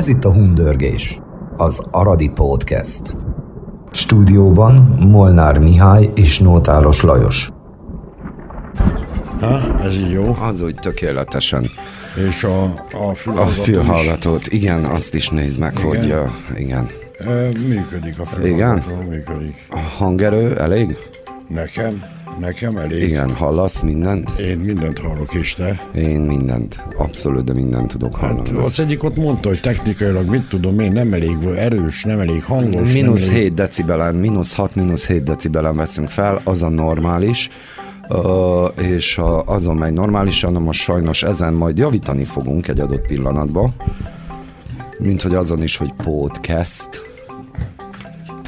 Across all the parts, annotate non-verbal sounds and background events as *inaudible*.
Ez itt a Hundörgés, az Aradi Podcast. Stúdióban Molnár Mihály és Nótáros Lajos. Ha, ez így jó. Az úgy tökéletesen. És a, a A fülhallgató fülhallgatót, igen, azt is nézd meg, Igen. hogy uh, igen. is, ö, működik a fülhallgató, működik. A hangerő elég? Nekem, nekem elég. Igen, hallasz mindent? Én mindent hallok, és te? Én mindent, abszolút, de mindent tudok Hát, hallani. az egyik ott mondta, hogy technikailag mit tudom én, nem elég erős, nem elég hangos. Mínusz nem elég... 7 decibelen, mínusz 6, mínusz 7 decibelen veszünk fel, az a normális, uh, és a, azon megy normálisan, most sajnos ezen majd javítani fogunk egy adott pillanatban, mint hogy azon is, hogy podcast,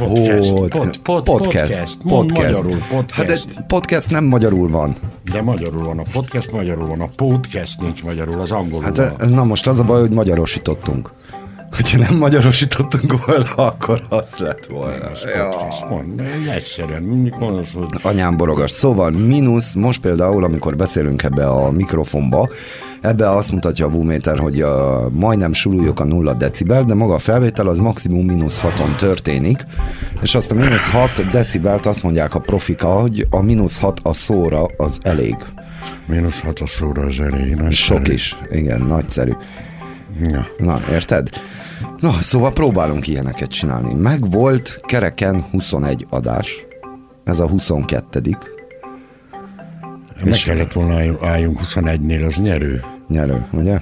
Podcast, Pod- pod, pod, podcast, podcast, magyarul, podcast. Hát egy podcast nem magyarul van. De magyarul van a podcast, magyarul van a podcast, nincs magyarul, az angolul Hát van. na most az a baj, hogy magyarosítottunk. Hogyha nem magyarosítottunk volna, akkor az lett volna. Ja. Mondd, egyszerűen, az, hogy Anyám borogas. Szóval mínusz, most például, amikor beszélünk ebbe a mikrofonba, ebbe azt mutatja a Vuméter, hogy uh, majdnem sulúlyok a nulla decibel, de maga a felvétel az maximum mínusz 6-on történik, és azt a mínusz 6 decibelt azt mondják a profika, hogy a mínusz 6 a szóra az elég. mínusz hat a szóra az elég. nagyszerű. Sok is. Igen, nagyszerű. Ja. Na, érted? Na, szóval próbálunk ilyeneket csinálni. Meg volt kereken 21 adás. Ez a 22 Meg kellett volna áll- álljunk 21-nél, az nyerő. nyerő, ugye?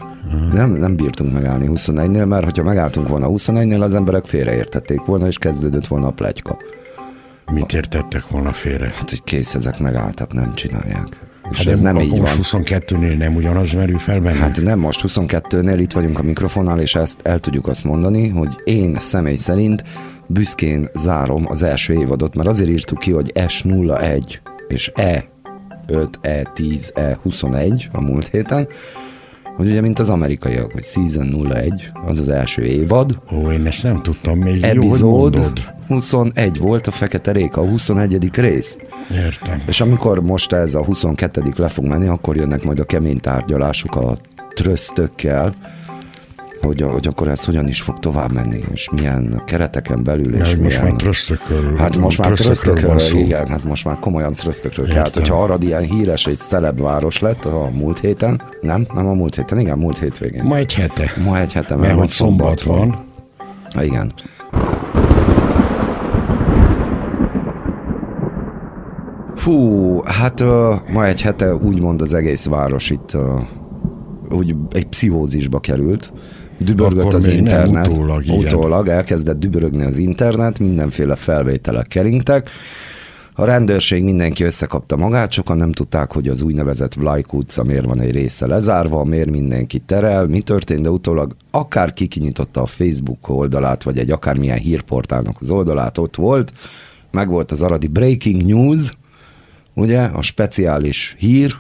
Nem, nem bírtunk megállni 21-nél, mert hogyha megálltunk volna 21-nél, az emberek félreértették volna, és kezdődött volna a plegyka. Mit értettek volna félre? Hát, hogy kész, ezek megálltak, nem csinálják. És Hát ez nem így van. 22-nél nem ugyanaz merül fel bennük? Hát nem most 22-nél itt vagyunk a mikrofonnál, és ezt el tudjuk azt mondani, hogy én személy szerint büszkén zárom az első évadot, mert azért írtuk ki, hogy S01 és E5, E10, E21 a múlt héten, hogy ugye mint az amerikaiak, hogy Season 01, az az első évad, Ó, én ezt nem tudtam még. Jó, epizód mondod. 21 volt a Fekete Réka, a 21. rész. Értem. És amikor most ez a 22. le fog menni, akkor jönnek majd a kemény tárgyalások a trösztökkel, hogy, hogy akkor ez hogyan is fog tovább menni, és milyen kereteken belül, Ja, és hogy most milyen... már trösztököl. Hát most már trösztökről, van igen, hát most már komolyan trösztökről kell. Hát, hogyha Arad ilyen híres és celeb város lett a múlt héten, nem, nem a múlt héten, igen, múlt hétvégén. Ma egy hete. Ma egy hete, Mert hogy most szombat van. Ha, igen. Fú, hát uh, ma egy hete úgymond az egész város itt uh, úgy egy pszichózisba került. Dübörgött Akkor az még nem, internet. utólag, igen. utólag elkezdett dübörögni az internet, mindenféle felvételek keringtek. A rendőrség mindenki összekapta magát, sokan nem tudták, hogy az úgynevezett Vlajk utca miért van egy része lezárva, miért mindenki terel, mi történt, de utólag akár kikinyitotta a Facebook oldalát, vagy egy akármilyen hírportálnak az oldalát, ott volt, meg volt az aradi Breaking News, ugye, a speciális hír,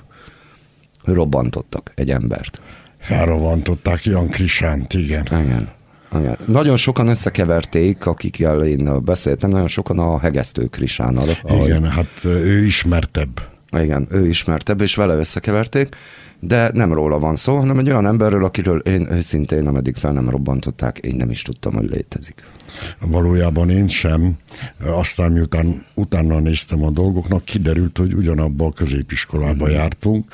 robbantottak egy embert. Felrovantották Jan Krisánt, igen. Igen. Igen. Nagyon sokan összekeverték, akikkel én beszéltem, nagyon sokan a hegesztő Krisánnal. ahogy- Igen, hát ő ismertebb. Igen, ő ismertebb, és vele összekeverték, de nem róla van szó, hanem egy olyan emberről, akiről én őszintén, ameddig fel nem robbantották, én nem is tudtam, hogy létezik. Valójában én sem. Aztán miután utána néztem a dolgoknak, kiderült, hogy ugyanabba a középiskolába Mhm. jártunk.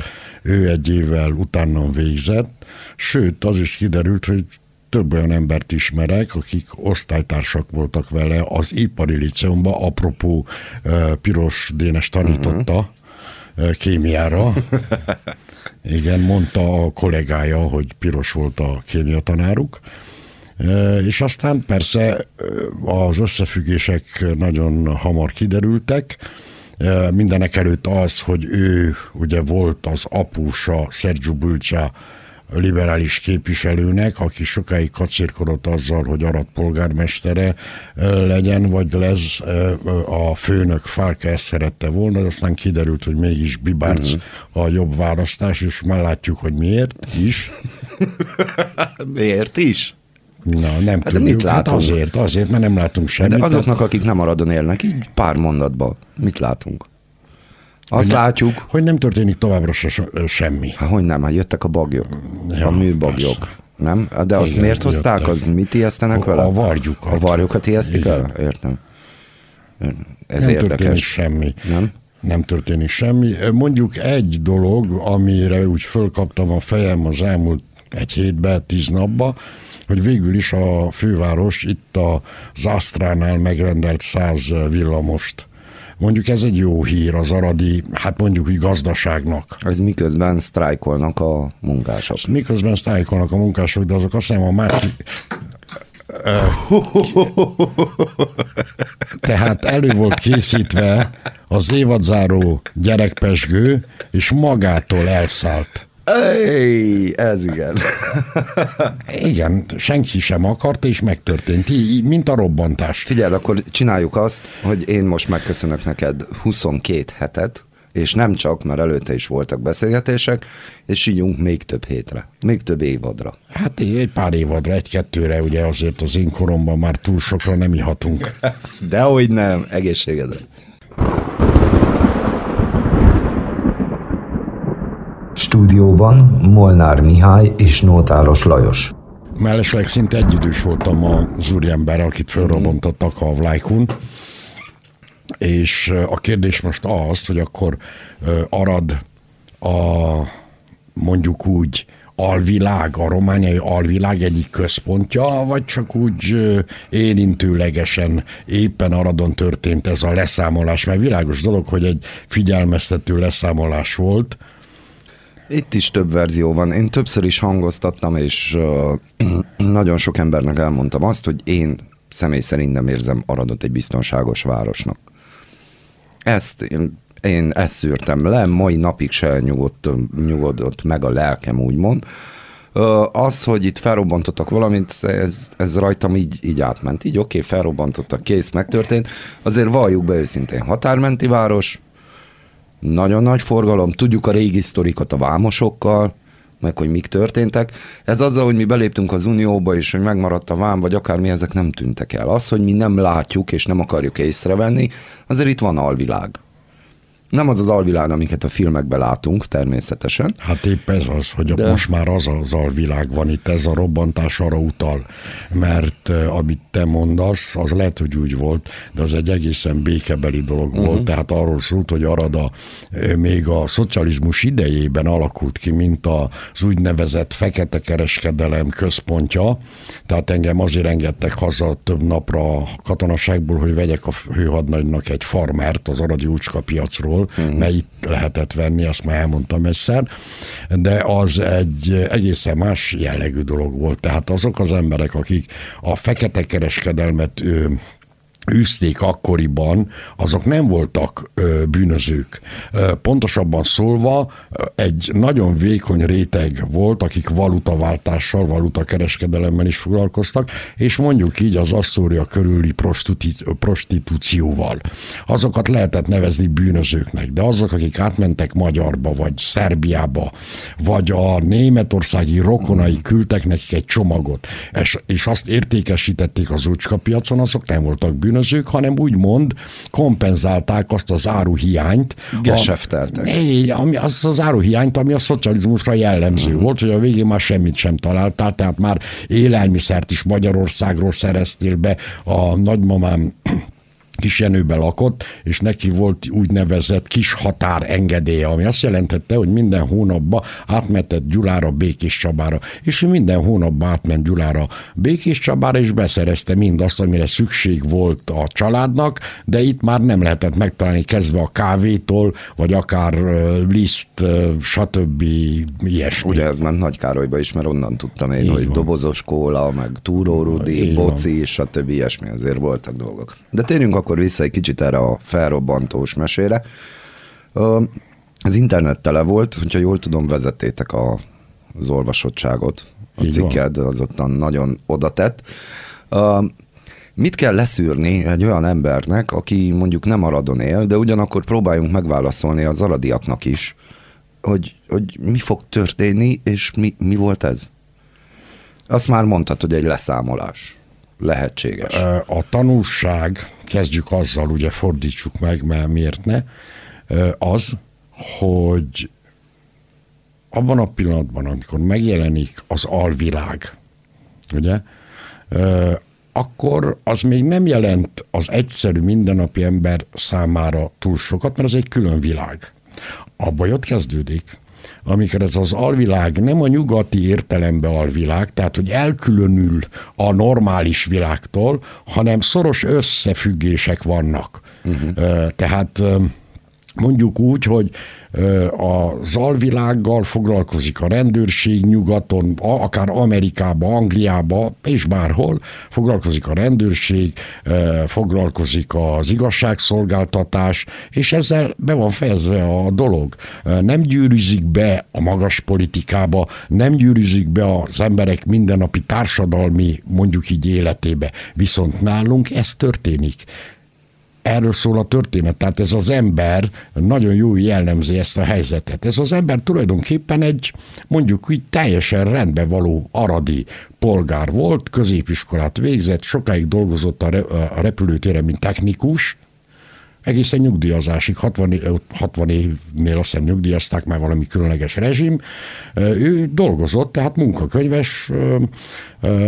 Ő egy évvel utána végzett, sőt, az is kiderült, hogy több olyan embert ismerek, akik osztálytársak voltak vele az ipari liceumban, apropó eh, Piros Dénes tanította eh, kémiára. *laughs* Igen, mondta a kollégája, hogy Piros volt a kémia tanáruk. És aztán persze az összefüggések nagyon hamar kiderültek. Mindenek előtt az, hogy ő ugye volt az apusa Sergio Bulcsa liberális képviselőnek, aki sokáig kacérkodott azzal, hogy Arad polgármestere legyen, vagy lesz a főnök Fálke ezt szerette volna, de aztán kiderült, hogy mégis Bibárc uh-huh. a jobb választás, és már látjuk, hogy miért is. *laughs* miért is? Na, nem hát tudjuk. Mit látunk? Hát azért, azért, mert nem látunk semmit. De azoknak, akik nem maradon élnek, így pár mondatban, mit látunk? Azt hogy látjuk. Nem, hogy nem történik továbbra se semmi. Hát hogy nem, hát jöttek a bagyok, ja, a műbagyok. Persze. Nem? De azt Igen, miért hozták? Jöttek. Az mit ijesztenek vele? A varjukat. A varjukat ijesztik el? Értem. Ez nem érdekes. történik semmi. Nem? Nem történik semmi. Mondjuk egy dolog, amire úgy fölkaptam a fejem az elmúlt egy hétben, tíz napban, hogy végül is a főváros itt az Asztránál megrendelt száz villamost Mondjuk ez egy jó hír az aradi, hát mondjuk úgy gazdaságnak. Ez miközben sztrájkolnak a munkások. Miközben sztrájkolnak a munkások, de azok azt hiszem a másik, tehát elő volt készítve az évadzáró gyerekpesgő, és magától elszállt. Ej, ez igen. *laughs* igen, senki sem akarta, és megtörtént. Így, mint a robbantás. Figyeld, akkor csináljuk azt, hogy én most megköszönök neked 22 hetet, és nem csak, mert előtte is voltak beszélgetések, és ígyunk még több hétre, még több évadra. Hát egy pár évadra, egy-kettőre, ugye azért az én koromban már túl sokra nem ihatunk. Dehogy nem, egészségedre. Stúdióban Molnár Mihály és Nótáros Lajos. Mellesleg szinte egyidős voltam a zúriember, akit felrobontottak a Vlajkun, és a kérdés most az, hogy akkor Arad a mondjuk úgy alvilág, a romániai alvilág egyik központja, vagy csak úgy érintőlegesen éppen Aradon történt ez a leszámolás, mert világos dolog, hogy egy figyelmeztető leszámolás volt, itt is több verzió van. Én többször is hangoztattam, és uh, *clears throat* nagyon sok embernek elmondtam azt, hogy én személy szerint nem érzem Aradot egy biztonságos városnak. Ezt én, én ezt szűrtem le, mai napig se nyugodt, nyugodott meg a lelkem, úgymond. Uh, az, hogy itt felrobbantottak valamit, ez, ez rajtam így, így átment. Így oké, okay, felrobbantottak, kész, megtörtént. Azért valljuk be őszintén, határmenti város, nagyon nagy forgalom, tudjuk a régi sztorikat a vámosokkal, meg hogy mik történtek. Ez azzal, hogy mi beléptünk az Unióba, és hogy megmaradt a vám, vagy akármi, ezek nem tűntek el. Az, hogy mi nem látjuk, és nem akarjuk észrevenni, azért itt van alvilág. Nem az az alvilág, amiket a filmekben látunk, természetesen. Hát épp ez az, hogy De... most már az az alvilág van itt, ez a robbantás arra utal, mert amit te mondasz, az lehet, hogy úgy volt, de az egy egészen békebeli dolog uh-huh. volt, tehát arról szólt, hogy Arada még a szocializmus idejében alakult ki, mint az úgynevezett fekete kereskedelem központja, tehát engem azért engedtek haza több napra a katonaságból, hogy vegyek a hőhadnagynak egy farmert az aradi úcska piacról, uh-huh. mert itt lehetett venni, azt már elmondtam egyszer, de az egy egészen más jellegű dolog volt. Tehát azok az emberek, akik a fekete kereskedelmet űzték akkoriban, azok nem voltak ö, bűnözők. Ö, pontosabban szólva, egy nagyon vékony réteg volt, akik valutaváltással, valutakereskedelemmel is foglalkoztak, és mondjuk így az Asszória körüli prostitúcióval. Azokat lehetett nevezni bűnözőknek, de azok, akik átmentek Magyarba, vagy Szerbiába, vagy a németországi rokonai küldtek nekik egy csomagot, és, és azt értékesítették az piacon, azok nem voltak bűnözők, bűnözők, hanem úgymond kompenzálták azt az áruhiányt. Gesefteltek. Ami, az az áruhiányt, ami a szocializmusra jellemző uh-huh. volt, hogy a végén már semmit sem találtál, tehát már élelmiszert is Magyarországról szereztél be. A nagymamám kis Jenőbe lakott, és neki volt úgynevezett kis határ engedélye, ami azt jelentette, hogy minden hónapban átmetett Gyulára, Békés Csabára, és ő minden hónapban átment Gyulára, Békés Csabára, és beszerezte mindazt, amire szükség volt a családnak, de itt már nem lehetett megtalálni kezdve a kávétól, vagy akár liszt, stb. ilyesmi. Ugye ez ment Nagy Károlyba is, mert onnan tudtam én, Így hogy van. dobozos kóla, meg túrórudi, boci, stb. ilyesmi, azért voltak dolgok. De térjünk a akkor vissza egy kicsit erre a felrobbantós mesére. Az internet tele volt, hogyha jól tudom, vezettétek a az olvasottságot. A cikked az ottan nagyon odatett. Uh, mit kell leszűrni egy olyan embernek, aki mondjuk nem Aradon él, de ugyanakkor próbáljunk megválaszolni az aradiaknak is, hogy, hogy mi fog történni, és mi, mi volt ez? Azt már mondtad, hogy egy leszámolás lehetséges. A tanulság, kezdjük azzal, ugye fordítsuk meg, mert miért ne, az, hogy abban a pillanatban, amikor megjelenik az alvilág, ugye, akkor az még nem jelent az egyszerű mindennapi ember számára túl sokat, mert az egy külön világ. A baj ott kezdődik, amikor ez az alvilág nem a nyugati értelembe alvilág, tehát hogy elkülönül a normális világtól, hanem szoros összefüggések vannak. Uh-huh. Tehát mondjuk úgy, hogy a zalvilággal foglalkozik a rendőrség nyugaton, akár Amerikába, Angliába és bárhol, foglalkozik a rendőrség, foglalkozik az igazságszolgáltatás, és ezzel be van fejezve a dolog. Nem gyűrűzik be a magas politikába, nem gyűrűzik be az emberek mindennapi társadalmi, mondjuk így életébe. Viszont nálunk ez történik erről szól a történet. Tehát ez az ember nagyon jó jellemzi ezt a helyzetet. Ez az ember tulajdonképpen egy mondjuk úgy teljesen rendbe való aradi polgár volt, középiskolát végzett, sokáig dolgozott a, repülőtéren, mint technikus, egészen nyugdíjazásig, 60, 60 évnél azt hiszem nyugdíjazták, már valami különleges rezsim. Ő dolgozott, tehát munkakönyves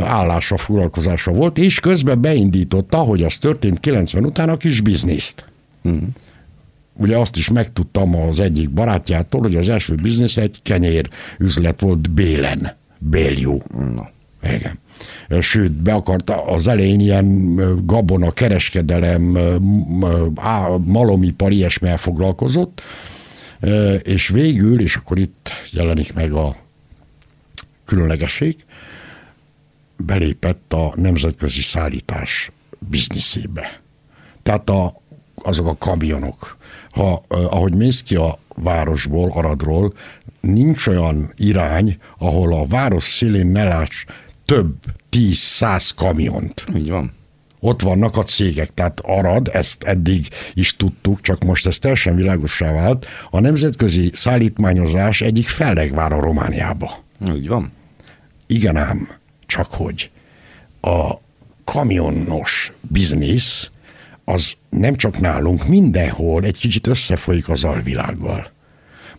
állása, foglalkozása volt, és közben beindította, hogy az történt 90 után a kis bizniszt. Mm. Ugye azt is megtudtam az egyik barátjától, hogy az első biznisz egy kenyér üzlet volt Bélen. Béljó. No. Igen sőt, be akarta az elején ilyen gabona, kereskedelem, malomipar, ilyesmi foglalkozott, és végül, és akkor itt jelenik meg a különlegesség, belépett a nemzetközi szállítás bizniszébe. Tehát a, azok a kamionok. Ha, ahogy mész ki a városból, Aradról, nincs olyan irány, ahol a város szélén ne látsz több tíz-száz kamiont. Így van. Ott vannak a cégek, tehát Arad, ezt eddig is tudtuk, csak most ez teljesen világosá vált, a nemzetközi szállítmányozás egyik fellegvára Romániába. Úgy van. Igen ám, csak hogy a kamionos biznisz az nem csak nálunk, mindenhol egy kicsit összefolyik az alvilággal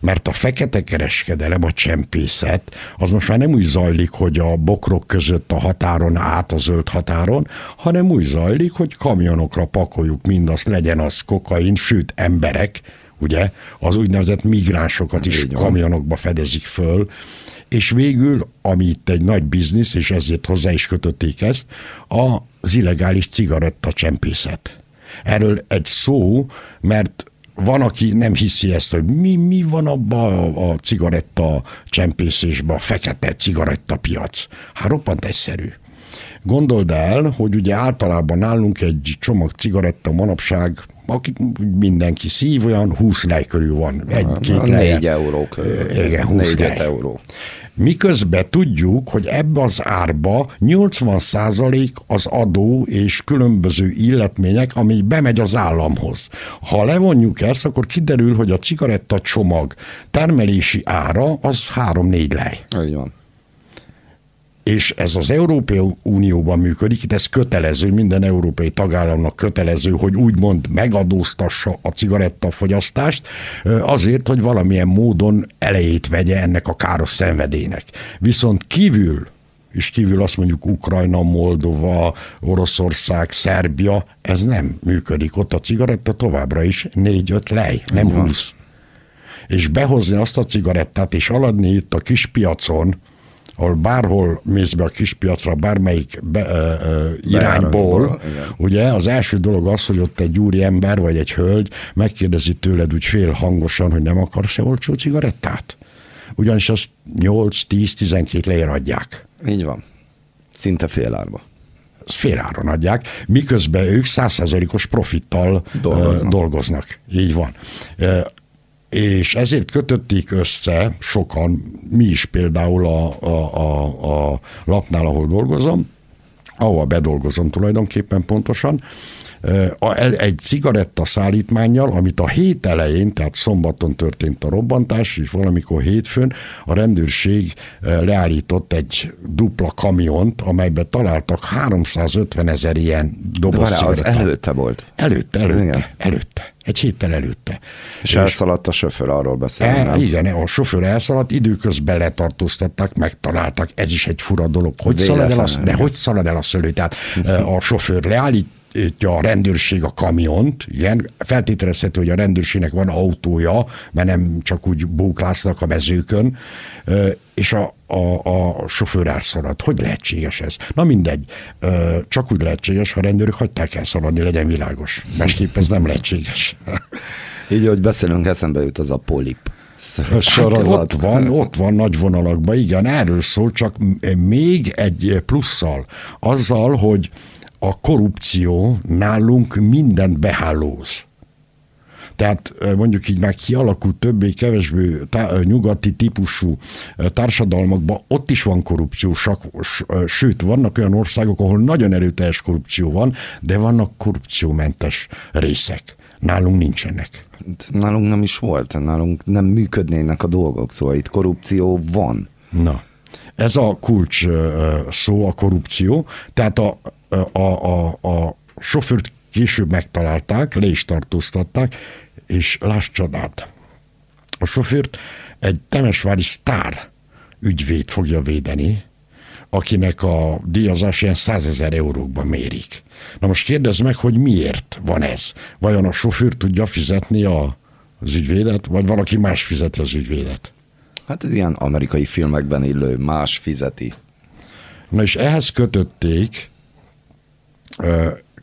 mert a fekete kereskedelem, a csempészet, az most már nem úgy zajlik, hogy a bokrok között a határon át a zöld határon, hanem úgy zajlik, hogy kamionokra pakoljuk mindazt, legyen az kokain, sőt emberek, ugye, az úgynevezett migránsokat is kamionokba fedezik föl, és végül, ami itt egy nagy biznisz, és ezért hozzá is kötötték ezt, az illegális cigaretta csempészet. Erről egy szó, mert van, aki nem hiszi ezt, hogy mi, mi van abban a, a cigaretta csempészésben, a fekete cigaretta piac. Hát roppant egyszerű. Gondold el, hogy ugye általában nálunk egy csomag cigaretta manapság, aki mindenki szív, olyan 20 lej körül van. Egy-két 4 euró körül. Igen, 20 lej. euró. Miközben tudjuk, hogy ebbe az árba 80% az adó és különböző illetmények, ami bemegy az államhoz. Ha levonjuk ezt, akkor kiderül, hogy a cigaretta csomag termelési ára az 3-4 lej. Így van és ez az Európai Unióban működik, itt ez kötelező, minden európai tagállamnak kötelező, hogy úgymond megadóztassa a cigarettafogyasztást, azért, hogy valamilyen módon elejét vegye ennek a káros szenvedének. Viszont kívül és kívül azt mondjuk Ukrajna, Moldova, Oroszország, Szerbia, ez nem működik. Ott a cigaretta továbbra is 4-5 lej, nem 20. És behozni azt a cigarettát, és aladni itt a kis piacon, ahol bárhol mész be a kispiacra, bármelyik be, ö, ö, irányból, ugye az első dolog az, hogy ott egy úri ember vagy egy hölgy megkérdezi tőled úgy fél hangosan, hogy nem akarsz-e olcsó cigarettát? Ugyanis azt 8-10-12 lejjel adják. Így van. Szinte fél árba féláron adják, miközben ők százszerzelékos profittal dolgoznak. dolgoznak. Így van és ezért kötötték össze sokan, mi is például a, a, a, a lapnál, ahol dolgozom, ahol bedolgozom tulajdonképpen pontosan, egy cigaretta szállítmányjal, amit a hét elején, tehát szombaton történt a robbantás, és valamikor hétfőn a rendőrség leállított egy dupla kamiont, amelyben találtak 350 ezer ilyen doboz De az előtte volt? Előtte, előtte, Igen. előtte. Egy héttel előtte. És, és elszaladt a sofőr, arról beszélni, el, Igen, a sofőr elszaladt, időközben letartóztatták, megtaláltak, ez is egy fura dolog. Hogy szalad el a, de hogy szalad el a szőlő? Tehát *laughs* a sofőr leállít, a rendőrség a kamiont, igen, feltételezhető, hogy a rendőrségnek van autója, mert nem csak úgy bóklásznak a mezőkön, és a, a, a sofőr elszaladt. Hogy lehetséges ez? Na mindegy, csak úgy lehetséges, ha a rendőrök hagyták el szaladni, legyen világos. Másképp ez nem lehetséges. *laughs* Így, hogy beszélünk, eszembe jut az a polip. Hát ott van, ott van nagy vonalakban, igen, erről szól, csak még egy plusszal, azzal, hogy a korrupció nálunk mindent behálóz. Tehát mondjuk így már kialakult többé-kevesbé nyugati típusú társadalmakban, ott is van korrupció, sőt, vannak olyan országok, ahol nagyon erőteljes korrupció van, de vannak korrupciómentes részek. Nálunk nincsenek. Nálunk nem is volt, nálunk nem működnének a dolgok, szóval itt korrupció van. Na, ez a kulcs szó, a korrupció. Tehát a, a, a, a sofőrt később megtalálták, le is tartóztatták, és láss csodát. A sofőrt egy temesvári sztár ügyvéd fogja védeni, akinek a díjazás ilyen százezer eurókban mérik. Na most kérdezd meg, hogy miért van ez? Vajon a sofőr tudja fizetni a, az ügyvédet, vagy valaki más fizeti az ügyvédet? Hát ez ilyen amerikai filmekben illő, más fizeti. Na és ehhez kötötték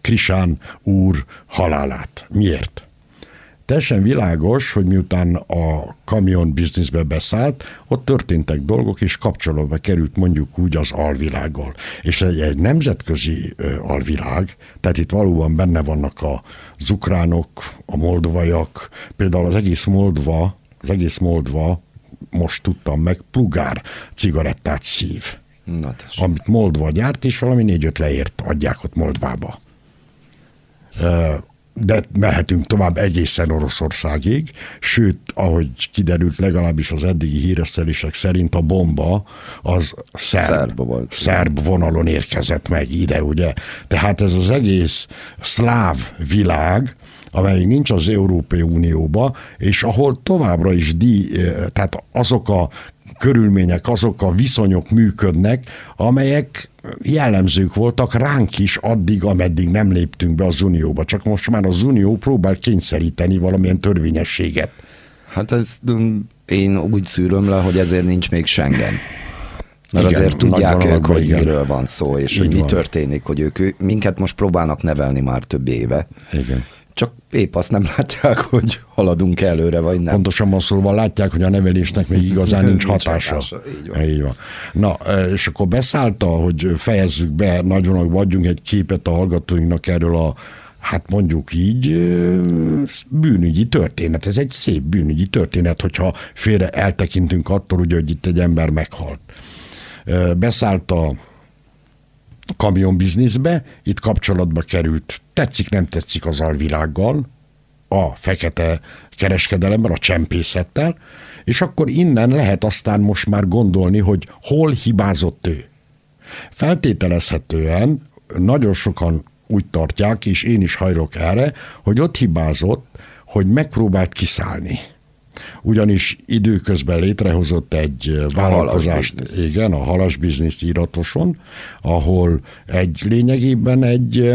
Krisán úr halálát. Miért? Teljesen világos, hogy miután a kamion bizniszbe beszállt, ott történtek dolgok, és kapcsolatba került mondjuk úgy az alvilággal. És egy, egy nemzetközi alvilág, tehát itt valóban benne vannak az ukránok, a moldvaiak, például az egész Moldva, az egész Moldva, most tudtam meg, plugár cigarettát szív. Na, amit Moldva gyárt, és valami négy-öt leért adják ott Moldvába. De mehetünk tovább egészen Oroszországig, sőt, ahogy kiderült legalábbis az eddigi híresztelések szerint a bomba az szerb, szerb, volt, szerb vonalon érkezett meg ide, ugye. Tehát ez az egész szláv világ, amely nincs az Európai Unióba, és ahol továbbra is di, tehát azok a körülmények, azok a viszonyok működnek, amelyek jellemzők voltak ránk is addig, ameddig nem léptünk be az Unióba. Csak most már az Unió próbál kényszeríteni valamilyen törvényességet. Hát ez én úgy szűröm le, hogy ezért nincs még Schengen. Mert igen, azért tudják ők, hogy igen. miről van szó, és Így hogy mi van. történik, hogy ők minket most próbálnak nevelni már több éve. Igen csak épp azt nem látják, hogy haladunk előre, vagy nem. Pontosan szólva látják, hogy a nevelésnek még igazán nincs hatása. nincs hatása. Így van. Így van. Na, és akkor beszállta, hogy fejezzük be, nagyvonak adjunk egy képet a hallgatóinknak erről a hát mondjuk így bűnügyi történet. Ez egy szép bűnügyi történet, hogyha félre eltekintünk attól, ugye, hogy itt egy ember meghalt. Beszállt a kamionbizniszbe, itt kapcsolatba került, tetszik, nem tetszik az alvilággal, a fekete kereskedelemben, a csempészettel, és akkor innen lehet aztán most már gondolni, hogy hol hibázott ő. Feltételezhetően nagyon sokan úgy tartják, és én is hajlok erre, hogy ott hibázott, hogy megpróbált kiszállni ugyanis időközben létrehozott egy vállalkozást, a igen, a halas bizniszt iratoson, ahol egy lényegében egy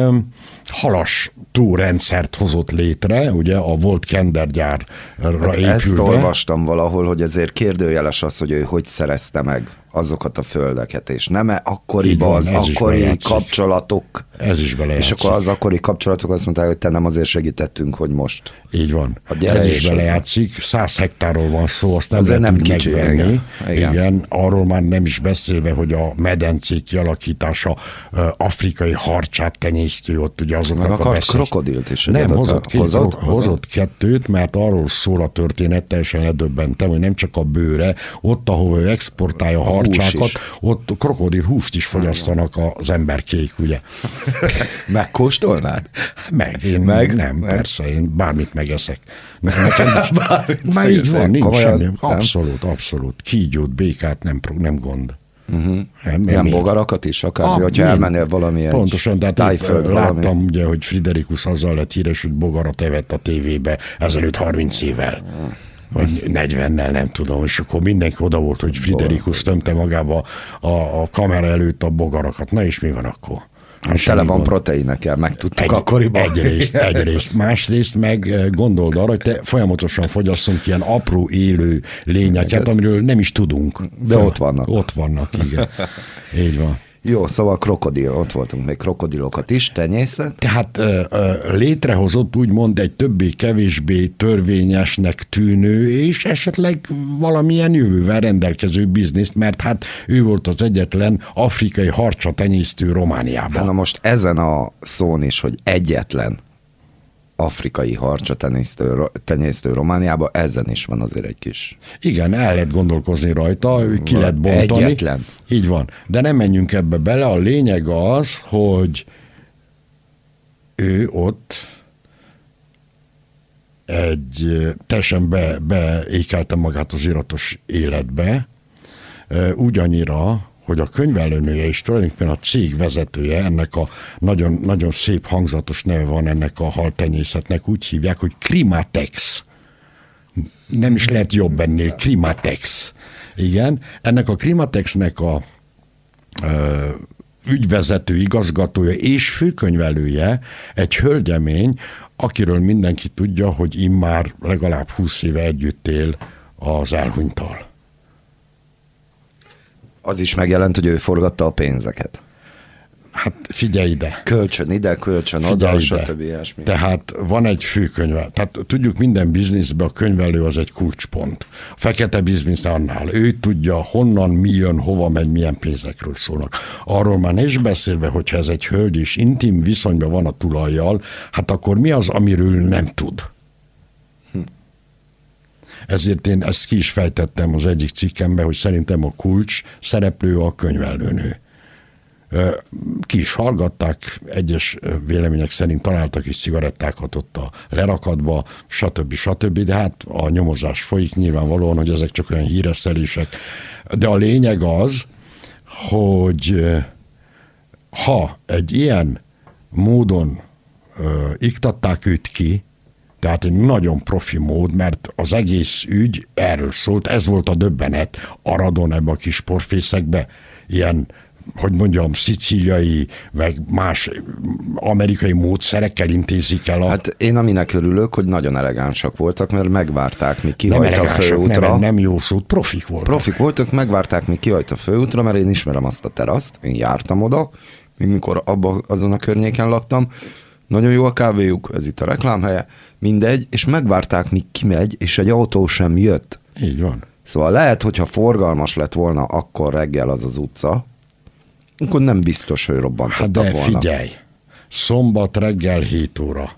halas túrendszert hozott létre, ugye a volt kendergyárra hát épülve. Ezt olvastam valahol, hogy ezért kérdőjeles az, hogy ő hogy szerezte meg azokat a földeket, és nem -e akkoriban van, az akkori kapcsolatok. Ez is belejátszik. És akkor az akkori kapcsolatok azt mondták, hogy te nem azért segítettünk, hogy most. Így van. Ez is belejátszik. Száz hektárról van szó, azt nem azért nem kicsi, megvenni. Igen. Igen. Arról már nem is beszélve, hogy a medencék kialakítása, afrikai harcsát tenyésztő, ott ugye azoknak Meg a krokodilt is. Nem, hozott, két, hozott, hozott kettőt, mert arról szól a történet, teljesen ledöbbentem, hogy nem csak a bőre, ott, ahol ő exportálja a harcsákat, ott krokodil húst is fogyasztanak az emberkék, ugye. *laughs* Megkóstolnád? Meg, én meg, nem, meg. persze, én bármit megeszek. Nekem *laughs* bármit Már így van, nincs Komolyan, semmi. Abszolút, abszolút. Kígyót, békát nem, nem gond. Uh-huh. Nem, Ilyen bogarakat is, akár, ah, hogyha elmennél valami Pontosan, de tájföld, láttam valami. ugye, hogy Friderikus azzal lett híres, hogy bogarat evett a tévébe ezelőtt 30 évvel. Vagy 40-nel, nem tudom, és akkor mindenki oda volt, hogy Friderikus tömte magába a, a kamera előtt a bogarakat. Na és mi van akkor? Hát tele van proteinekkel, megtudtuk egy, akkoriban. Egyrészt, egyrészt. Másrészt meg eh, gondold arra, hogy te folyamatosan fogyasszunk ilyen apró élő lényeket, amiről nem is tudunk. De Fel, ott vannak. Ott vannak, igen. *laughs* Így van. Jó, szóval krokodil, ott voltunk még krokodilokat is, tenyészet. Tehát ö, ö, létrehozott úgymond egy többé-kevésbé törvényesnek tűnő, és esetleg valamilyen jövővel rendelkező bizniszt, mert hát ő volt az egyetlen afrikai harcsa tenyésztő Romániában. Hát na most ezen a szón is, hogy egyetlen afrikai harcsa tenyésztő, tenyésztő Romániába, ezen is van azért egy kis... Igen, el lehet gondolkozni rajta, ki lehet bontani. Egyetlen. Így van. De nem menjünk ebbe bele, a lényeg az, hogy ő ott egy teljesen be, beékelte magát az iratos életbe, úgy annyira, hogy a könyvelőnője is tulajdonképpen a cég vezetője, ennek a nagyon, nagyon szép hangzatos neve van ennek a haltenyészetnek, úgy hívják, hogy Krimatex. Nem is lehet jobb ennél, Krimatex. Igen, ennek a Krimatexnek a ö, ügyvezető, igazgatója és főkönyvelője egy hölgyemény, akiről mindenki tudja, hogy immár legalább 20 éve együtt él az elhunytal az is megjelent, hogy ő forgatta a pénzeket. Hát figyelj ide. Kölcsön ide, kölcsön oda, stb. ilyesmi. Tehát van egy főkönyve. Tehát tudjuk, minden bizniszben a könyvelő az egy kulcspont. A fekete biznisz annál. Ő tudja, honnan, mi jön, hova megy, milyen pénzekről szólnak. Arról már is beszélve, hogyha ez egy hölgy is intim viszonyban van a tulajjal, hát akkor mi az, amiről nem tud? Ezért én ezt ki is fejtettem az egyik cikkemben, hogy szerintem a kulcs szereplő a könyvelőnő. Ki is hallgatták, egyes vélemények szerint találtak is cigarettákat ott a lerakatba, stb. stb. De hát a nyomozás folyik nyilvánvalóan, hogy ezek csak olyan híreszelések. De a lényeg az, hogy ha egy ilyen módon iktatták őt ki, tehát egy nagyon profi mód, mert az egész ügy erről szólt, ez volt a döbbenet Aradon ebbe a kis porfészekbe, ilyen hogy mondjam, szicíliai, meg más amerikai módszerekkel intézik el a... Hát én aminek örülök, hogy nagyon elegánsak voltak, mert megvárták, mi kihajt a főútra. Nem, nem jó szó, profik voltak. Profik voltak, megvárták, mi kihajt a főútra, mert én ismerem azt a teraszt, én jártam oda, mikor abba, azon a környéken laktam, nagyon jó a kávéjuk, ez itt a reklámhelye, mindegy, és megvárták, míg kimegy, és egy autó sem jött. Így van. Szóval lehet, hogyha forgalmas lett volna akkor reggel az az utca, akkor nem biztos, hogy robbantottak hát de volna. figyelj, szombat reggel 7 óra.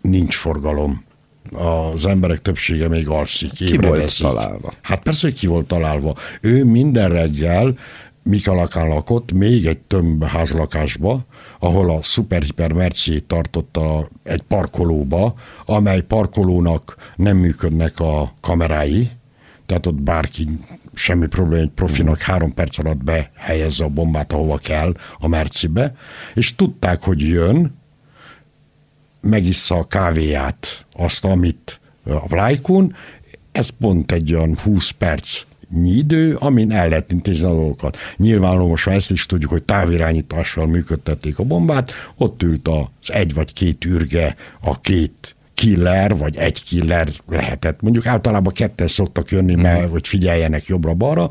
Nincs forgalom. Az emberek többsége még alszik, Ki volt találva? Hát persze, hogy ki volt találva. Ő minden reggel Mikalakán lakott, még egy tömb házlakásba, ahol a Superhiper Merci tartotta egy parkolóba, amely parkolónak nem működnek a kamerái, tehát ott bárki semmi probléma, egy profinak mm. három perc alatt behelyezze a bombát, ahova kell, a Mercibe, és tudták, hogy jön, megissza a kávéját, azt, amit a Vlajkun, ez pont egy olyan 20 perc idő, amin el lehet intézni a dolgokat. Nyilvánvaló most már ezt is tudjuk, hogy távirányítással működtették a bombát, ott ült az egy vagy két űrge, a két killer, vagy egy killer lehetett. Mondjuk általában ketten szoktak jönni, mert hogy figyeljenek jobbra-balra,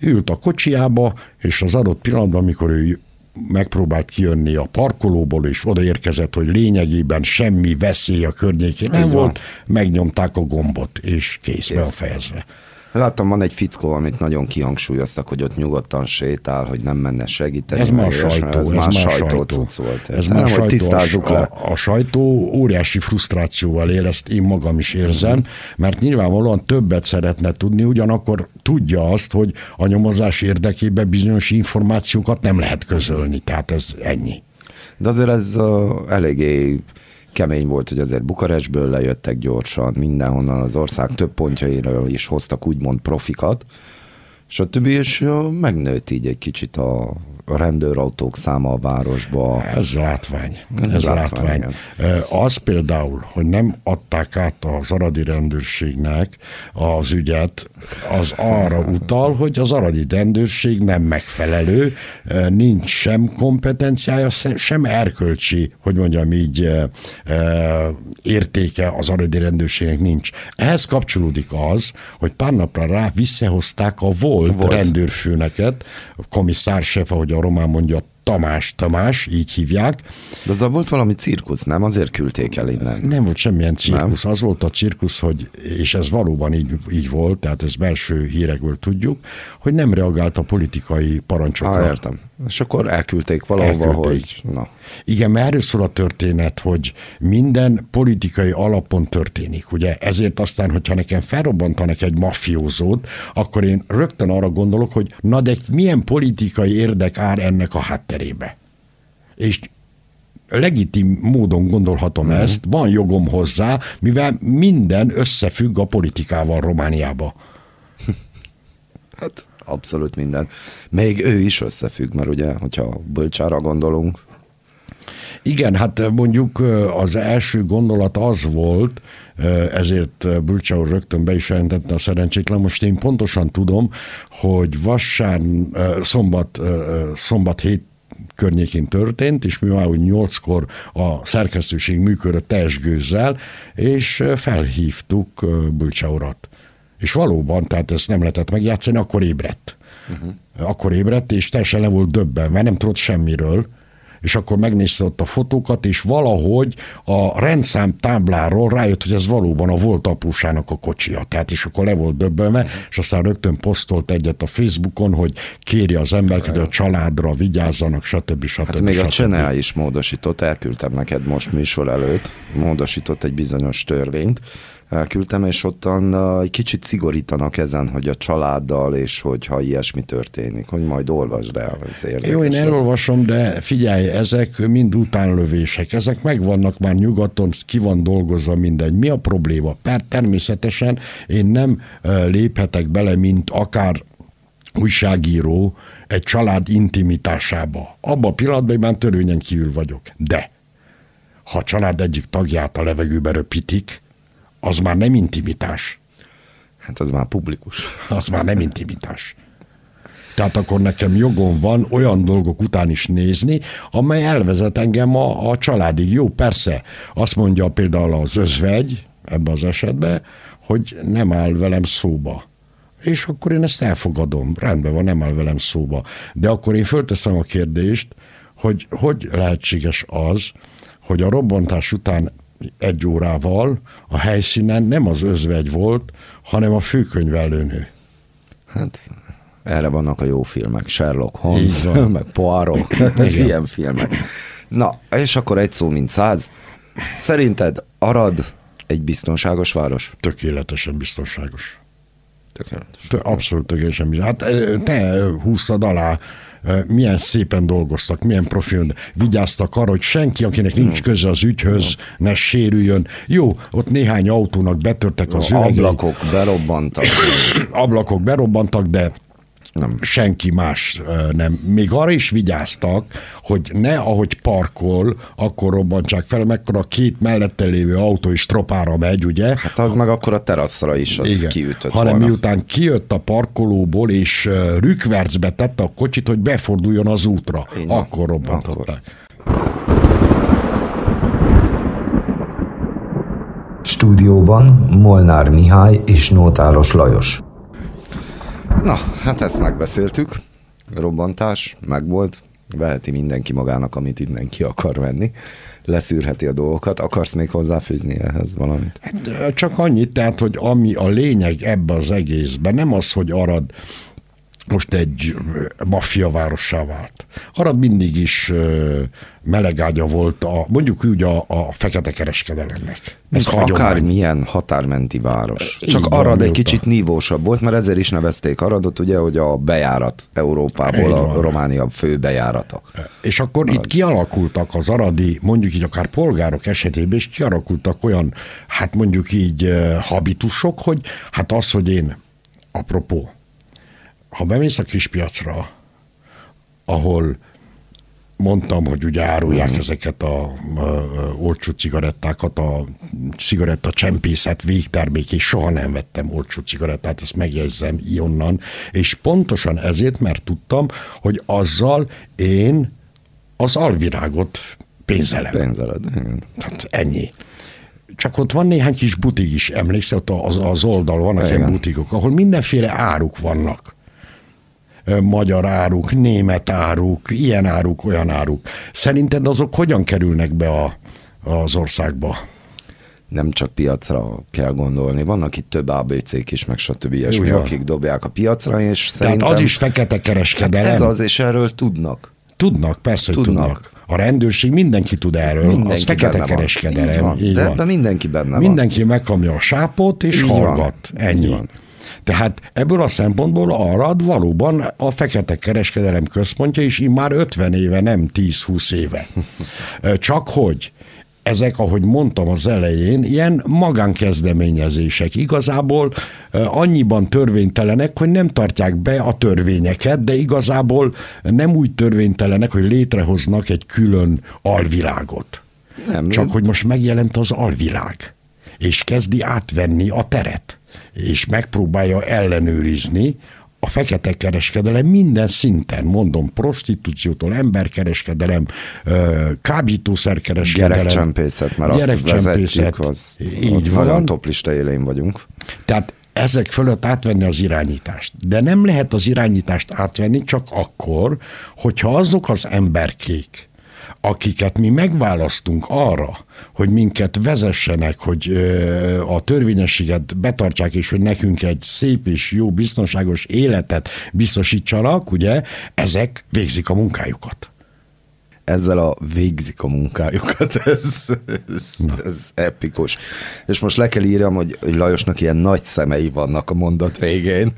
ült a kocsiába, és az adott pillanatban, amikor ő megpróbált kijönni a parkolóból, és odaérkezett, hogy lényegében semmi veszély a környékén nem volt, megnyomták a gombot, és kész, a fejezve. Láttam, van egy fickó, amit nagyon kihangsúlyoztak, hogy ott nyugodtan sétál, hogy nem menne segíteni. Ez már sajtó, ez, ez már sajtó. Volt. Ez már sajtó. Tisztázzuk a, le. A, a sajtó óriási frusztrációval él, ezt én magam is érzem, uh-huh. mert nyilvánvalóan többet szeretne tudni, ugyanakkor tudja azt, hogy a nyomozás érdekében bizonyos információkat nem lehet közölni, tehát ez ennyi. De azért ez uh, eléggé kemény volt, hogy azért Bukarestből lejöttek gyorsan, mindenhonnan az ország több pontjairól is hoztak úgymond profikat, és többi is megnőtt így egy kicsit a, a rendőrautók száma a városba. Ez látvány. Ez, Ez látvány. látvány. Az például, hogy nem adták át az aradi rendőrségnek az ügyet, az arra utal, hogy az aradi rendőrség nem megfelelő, nincs sem kompetenciája, sem erkölcsi, hogy mondjam így, értéke az aradi rendőrségnek nincs. Ehhez kapcsolódik az, hogy pár napra rá visszahozták a volt, volt. rendőrfőneket, a komisszársef, ahogy a román mondja, Tamás Tamás, így hívják. De az volt valami cirkusz, nem? Azért küldték el innen. Nem volt semmilyen cirkusz. Nem? Az volt a cirkusz, hogy, és ez valóban így, így volt, tehát ez belső hírekből tudjuk, hogy nem reagált a politikai parancsokra. Ah, értem. És akkor elküldték valahova, elküldték. hogy... Na. Igen, mert erről szól a történet, hogy minden politikai alapon történik. Ugye ezért aztán, hogyha nekem felrobbantanak egy mafiózót, akkor én rögtön arra gondolok, hogy na de milyen politikai érdek áll ennek a hátterébe. És legitim módon gondolhatom mm. ezt, van jogom hozzá, mivel minden összefügg a politikával Romániába. Hát abszolút minden. Még ő is összefügg, mert ugye, hogyha bölcsára gondolunk. Igen, hát mondjuk az első gondolat az volt, ezért Bulcsa úr rögtön be is jelentette a szerencsétlen. Most én pontosan tudom, hogy vasárn, szombat, szombat hét környékén történt, és mi már úgy nyolckor a szerkesztőség működött teljes gőzzel, és felhívtuk Bulcsa urat. És valóban, tehát ezt nem lehetett megjátszani, akkor ébredt. Uh-huh. Akkor ébredt, és teljesen le volt döbben, mert nem tudott semmiről, és akkor megnézte ott a fotókat, és valahogy a rendszám tábláról rájött, hogy ez valóban a volt apusának a kocsia. Tehát és akkor le volt döbbenve, és aztán rögtön posztolt egyet a Facebookon, hogy kéri az embereket, hogy a családra vigyázzanak, stb. stb. Hát még stb. a Csenea is módosított, elküldtem neked most műsor előtt, módosított egy bizonyos törvényt, elküldtem, és ottan egy kicsit szigorítanak ezen, hogy a családdal, és hogyha ilyesmi történik, hogy majd olvasd el, ez érdekes. Jó, én elolvasom, de figyelj, ezek mind utánlövések, ezek megvannak már nyugaton, ki van dolgozva mindegy. Mi a probléma? Per természetesen én nem léphetek bele, mint akár újságíró egy család intimitásába. Abban a pillanatban én már törvényen kívül vagyok. De ha a család egyik tagját a levegőbe röpítik, az már nem intimitás. Hát az már publikus. Az már nem intimitás. Tehát akkor nekem jogom van olyan dolgok után is nézni, amely elvezet engem a, a családig. Jó, persze, azt mondja például az özvegy, ebben az esetben, hogy nem áll velem szóba. És akkor én ezt elfogadom. Rendben van, nem áll velem szóba. De akkor én fölteszem a kérdést, hogy hogy lehetséges az, hogy a robbantás után egy órával a helyszínen nem az özvegy volt, hanem a főkönyvelőnő. Hát erre vannak a jó filmek, Sherlock Holmes, *laughs* meg Poirot, *laughs* ez Igen. ilyen filmek. Na, és akkor egy szó, mint száz. Szerinted Arad egy biztonságos város? Tökéletesen biztonságos. Tökéletes. Abszolút tökéletesen biztonságos. Hát te húztad alá milyen szépen dolgoztak, milyen profil, vigyáztak arra, hogy senki, akinek nincs hmm. köze az ügyhöz, ne sérüljön. Jó, ott néhány autónak betörtek az üvegei. Ablakok berobbantak. *coughs* Ablakok berobbantak, de nem. Senki más nem. Még arra is vigyáztak, hogy ne ahogy parkol, akkor robbantsák fel, mekkora a két mellette lévő autó is tropára megy, ugye? Hát az meg akkor a teraszra is az Igen. kiütött Hanem volna. miután kijött a parkolóból, és rükvercbe tette a kocsit, hogy beforduljon az útra. Igen. Akkor robbantották. Akkor. Stúdióban Molnár Mihály és Nótálos Lajos. Na, hát ezt megbeszéltük. Robbantás, megvolt. Veheti mindenki magának, amit innen ki akar venni. Leszűrheti a dolgokat. Akarsz még hozzáfűzni ehhez valamit? Hát, csak annyit, tehát, hogy ami a lényeg ebbe az egészben, nem az, hogy Arad most egy maffia várossá vált. Arad mindig is melegágya volt, a, mondjuk úgy a, a fekete kereskedelemnek. Ez akármilyen határmenti város. Csak Így Arad egy kicsit nívósabb volt, mert ezért is nevezték Aradot, ugye, hogy a bejárat Európából, a Románia fő bejárata. És akkor Arad. itt kialakultak az aradi, mondjuk így akár polgárok esetében is kialakultak olyan, hát mondjuk így habitusok, hogy hát az, hogy én, apropó, ha bemész a kispiacra, ahol mondtam, hogy ugye árulják mm. ezeket a, a, a olcsó cigarettákat, a cigaretta csempészet végtermék, és soha nem vettem olcsó cigarettát, ezt megjegyzem onnan, és pontosan ezért, mert tudtam, hogy azzal én az alvirágot pénzelem. Pénzeled, igen. Tehát ennyi. Csak ott van néhány kis butik is, emlékszel, ott az, az oldal vannak igen. ilyen butikok, ahol mindenféle áruk vannak magyar áruk, német áruk, ilyen áruk, olyan áruk. Szerinted azok hogyan kerülnek be a, az országba? nem csak piacra kell gondolni. Vannak itt több ABC-k is, meg stb. ilyesmi, akik dobják a piacra, és szerintem... Tehát az is fekete kereskedelem. Hát ez az, és erről tudnak. Tudnak, persze, tudnak. tudnak. A rendőrség mindenki tud erről, mindenki az fekete kereskedelem. Így van. Így de, van. de mindenki benne mindenki van. megkamja a sápot, és így hallgat. Van. Ennyi. Így van. Tehát ebből a szempontból Arad valóban a fekete kereskedelem központja, és már 50 éve, nem 10-20 éve. Csak hogy ezek, ahogy mondtam az elején, ilyen magánkezdeményezések. Igazából annyiban törvénytelenek, hogy nem tartják be a törvényeket, de igazából nem úgy törvénytelenek, hogy létrehoznak egy külön alvilágot. Nem, Csak hogy most megjelent az alvilág, és kezdi átvenni a teret és megpróbálja ellenőrizni a fekete kereskedelem minden szinten, mondom, prostitúciótól, emberkereskedelem, kábítószerkereskedelem. Gyerekcsempészet, mert azt vezetjük, az, így van. nagyon toplista élén vagyunk. Tehát ezek fölött átvenni az irányítást. De nem lehet az irányítást átvenni csak akkor, hogyha azok az emberkék, akiket mi megválasztunk arra, hogy minket vezessenek, hogy a törvényességet betartsák, és hogy nekünk egy szép és jó, biztonságos életet biztosítsanak, ugye, ezek végzik a munkájukat ezzel a végzik a munkájukat, *laughs* ez, ez, ez epikus. És most le kell írjam, hogy, hogy Lajosnak ilyen nagy szemei vannak a mondat végén,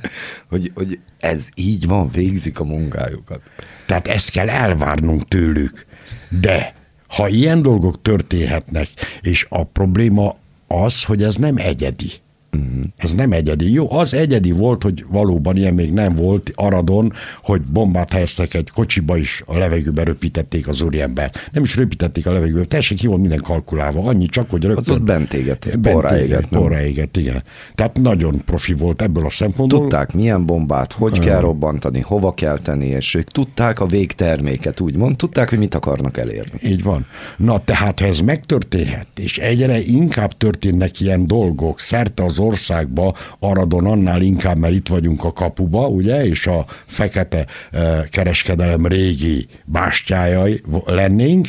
hogy, hogy ez így van, végzik a munkájukat. Tehát ezt kell elvárnunk tőlük. De ha ilyen dolgok történhetnek, és a probléma az, hogy ez nem egyedi. Uh-huh. Ez nem egyedi. Jó, az egyedi volt, hogy valóban ilyen még nem volt Aradon, hogy bombát helyeztek egy kocsiba is, a levegőbe röpítették az úriember. Nem is röpítették a levegőbe, teljesen ki volt minden kalkulálva. Annyi csak, hogy rögtön... Az ott bent éget, porra éget. Porra éget, igen. Tehát nagyon profi volt ebből a szempontból. Tudták, milyen bombát, hogy kell robbantani, hova kell tenni, és ők tudták a végterméket, úgymond. Tudták, hogy mit akarnak elérni. Így van. Na, tehát ha ez megtörténhet, és egyre inkább történnek ilyen dolgok szerte az országba, Aradon annál inkább, mert itt vagyunk a kapuba, ugye, és a fekete eh, kereskedelem régi bástyájai lennénk,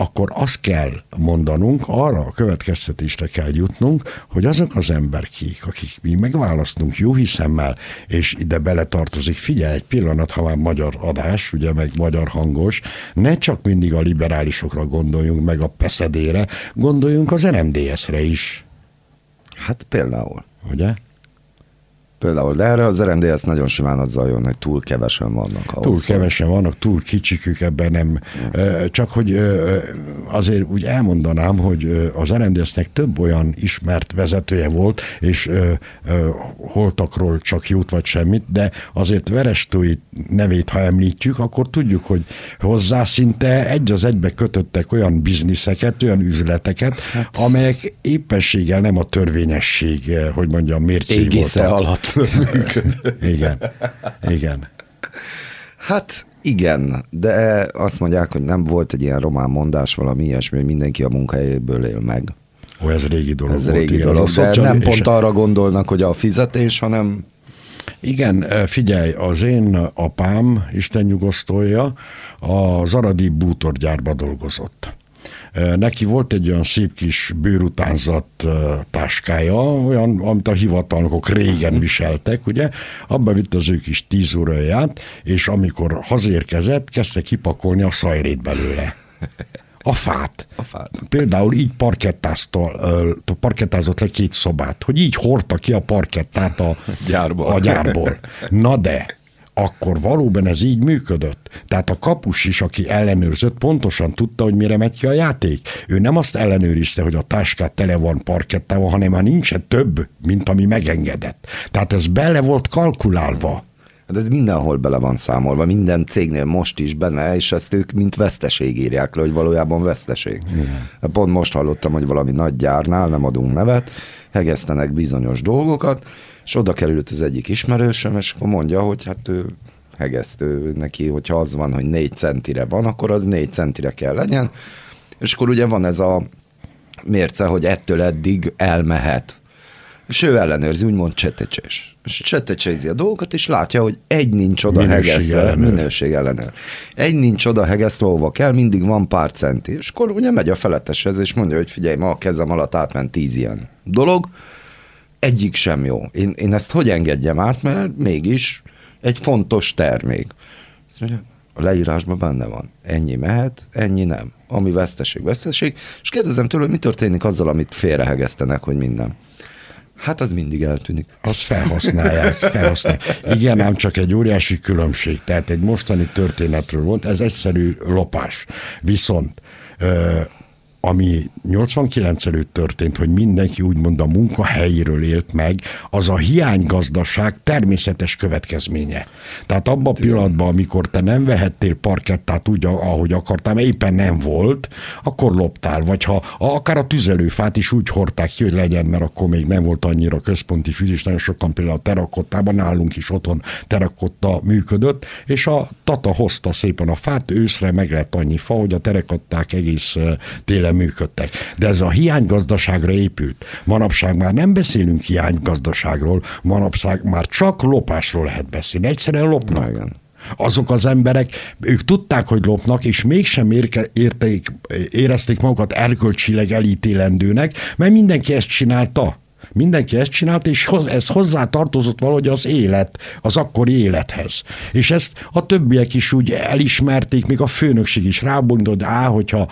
akkor azt kell mondanunk, arra a következtetésre kell jutnunk, hogy azok az emberkék, akik mi megválasztunk jó hiszemmel, és ide beletartozik, figyelj egy pillanat, ha már magyar adás, ugye meg magyar hangos, ne csak mindig a liberálisokra gondoljunk, meg a peszedére, gondoljunk az RMDS-re is. Hát például. Ugye? Például, de erre az RMDS nagyon simán azzal jön, hogy túl kevesen vannak. Ahhoz, túl kevesen vannak, túl kicsikük ebben nem. Csak hogy azért úgy elmondanám, hogy az RMDS-nek több olyan ismert vezetője volt, és holtakról csak jót vagy semmit, de azért Verestói nevét, ha említjük, akkor tudjuk, hogy hozzá szinte egy az egybe kötöttek olyan bizniszeket, olyan üzleteket, hát. amelyek éppességgel nem a törvényesség, hogy mondjam, mércé alatt igen, igen. Hát igen, de azt mondják, hogy nem volt egy ilyen román mondás, valami ilyesmi, hogy mindenki a munkahelyéből él meg. Ó, ez régi dolog Ez volt, régi igen, dolog, de nem pont arra gondolnak, hogy a fizetés, hanem Igen, figyelj, az én apám, Isten nyugosztója, az Aradi bútorgyárba dolgozott. Neki volt egy olyan szép kis bőrutánzat táskája, olyan, amit a hivatalnokok régen viseltek, ugye, abba vitt az ő kis tíz óráját, és amikor hazérkezett, kezdte kipakolni a szajrét belőle. A fát. A fát. Például így parkettázott le két szobát, hogy így hordta ki a parkettát a gyárból. A gyárból. Na de, akkor valóban ez így működött. Tehát a kapus is, aki ellenőrzött, pontosan tudta, hogy mire megy ki a játék. Ő nem azt ellenőrizte, hogy a táskát tele van parkettával, hanem már nincsen több, mint ami megengedett. Tehát ez bele volt kalkulálva. Hát ez mindenhol bele van számolva, minden cégnél most is benne, és ezt ők mint veszteség írják le, hogy valójában veszteség. Igen. Pont most hallottam, hogy valami nagy gyárnál, nem adunk nevet, hegesztenek bizonyos dolgokat, és oda került az egyik ismerősöm, és akkor mondja, hogy hát ő hegesztő neki, hogyha az van, hogy négy centire van, akkor az négy centire kell legyen, és akkor ugye van ez a mérce, hogy ettől eddig elmehet. És ő ellenőrzi, úgymond csetecsés. És csetecsézi a dolgokat, és látja, hogy egy nincs oda minőség hegesztve, ellenőr. minőség ellenőr. Egy nincs oda hegesztve, hova kell, mindig van pár centi. És akkor ugye megy a feleteshez, és mondja, hogy figyelj, ma a kezem alatt átment tíz ilyen dolog, egyik sem jó. Én, én ezt hogy engedjem át, mert mégis egy fontos termék. Azt mondja, a leírásban benne van. Ennyi mehet, ennyi nem. Ami veszteség, veszteség. És kérdezem tőle, hogy mi történik azzal, amit félrehegesztenek, hogy minden. Hát az mindig eltűnik. Azt felhasználják, felhasználják. Igen, ám csak egy óriási különbség. Tehát egy mostani történetről volt, ez egyszerű lopás. Viszont ami 89 előtt történt, hogy mindenki úgymond a munkahelyéről élt meg, az a hiánygazdaság természetes következménye. Tehát abban a pillanatban, amikor te nem vehettél parkettát úgy, ahogy akartál, mert éppen nem volt, akkor loptál. Vagy ha akár a tüzelőfát is úgy hordták ki, hogy legyen, mert akkor még nem volt annyira központi fűzés, nagyon sokan például a terakottában, nálunk is otthon terakotta működött, és a tata hozta szépen a fát, őszre meg lett annyi fa, hogy a terakották egész télen féle működtek. De ez a hiánygazdaságra épült. Manapság már nem beszélünk hiánygazdaságról, manapság már csak lopásról lehet beszélni. Egyszerűen lopnak. Igen azok az emberek, ők tudták, hogy lopnak, és mégsem érke, érték, érezték magukat erkölcsileg elítélendőnek, mert mindenki ezt csinálta. Mindenki ezt csinált, és ez hozzá tartozott valahogy az élet, az akkori élethez. És ezt a többiek is úgy elismerték, még a főnökség is rábondott, hogy á, hogyha,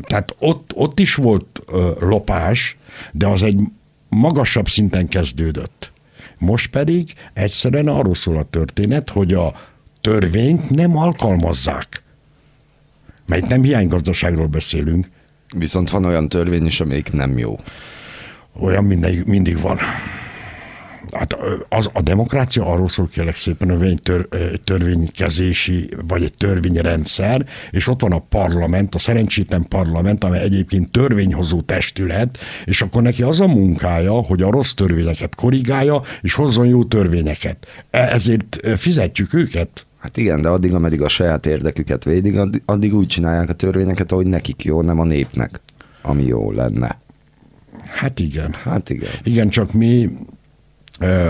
tehát ott, ott is volt lopás, de az egy magasabb szinten kezdődött. Most pedig egyszerűen arról szól a történet, hogy a törvényt nem alkalmazzák. Mert nem hiánygazdaságról beszélünk. Viszont van olyan törvény is, amelyik nem jó olyan mindig, mindig van. Hát az, a demokrácia arról szól kérlek szépen, hogy egy tör, törvénykezési, vagy egy törvényrendszer, és ott van a parlament, a szerencsétlen parlament, amely egyébként törvényhozó testület, és akkor neki az a munkája, hogy a rossz törvényeket korrigálja, és hozzon jó törvényeket. E, ezért fizetjük őket. Hát igen, de addig, ameddig a saját érdeküket védik, addig, úgy csinálják a törvényeket, ahogy nekik jó, nem a népnek, ami jó lenne. Hát igen. Hát igen. Igen, csak mi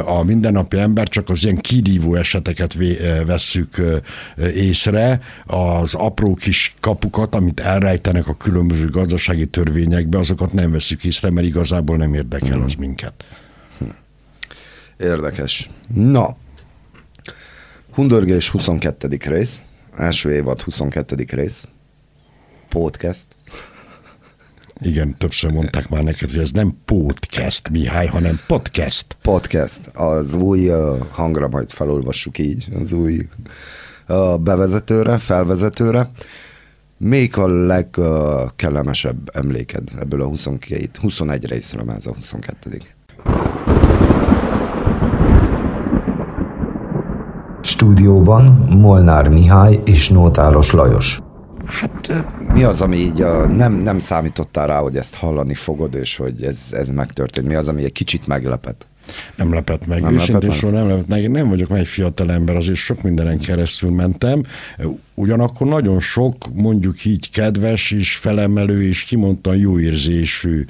a mindennapi ember csak az ilyen kirívó eseteket vesszük észre, az apró kis kapukat, amit elrejtenek a különböző gazdasági törvényekbe, azokat nem veszük észre, mert igazából nem érdekel az minket. Hm. Érdekes. Na, Hundörgés 22. rész, első évad 22. rész, podcast. Igen, többször mondták már neked, hogy ez nem podcast, Mihály, hanem podcast. Podcast. Az új uh, hangra majd felolvassuk így, az új uh, bevezetőre, felvezetőre. Még a legkellemesebb uh, emléked ebből a 22, 21 részről, ez a 22. Stúdióban Molnár Mihály és Nótáros Lajos. Hát mi az, ami így a, nem, nem számítottál rá, hogy ezt hallani fogod, és hogy ez, ez megtörtént? Mi az, ami egy kicsit meglepet? Nem lepett meg. Nem Őszintén lepett meg? nem lepett meg. Én nem vagyok egy fiatal ember, azért sok mindenen keresztül mentem. Ugyanakkor nagyon sok, mondjuk így kedves és felemelő és kimondtan jó érzésű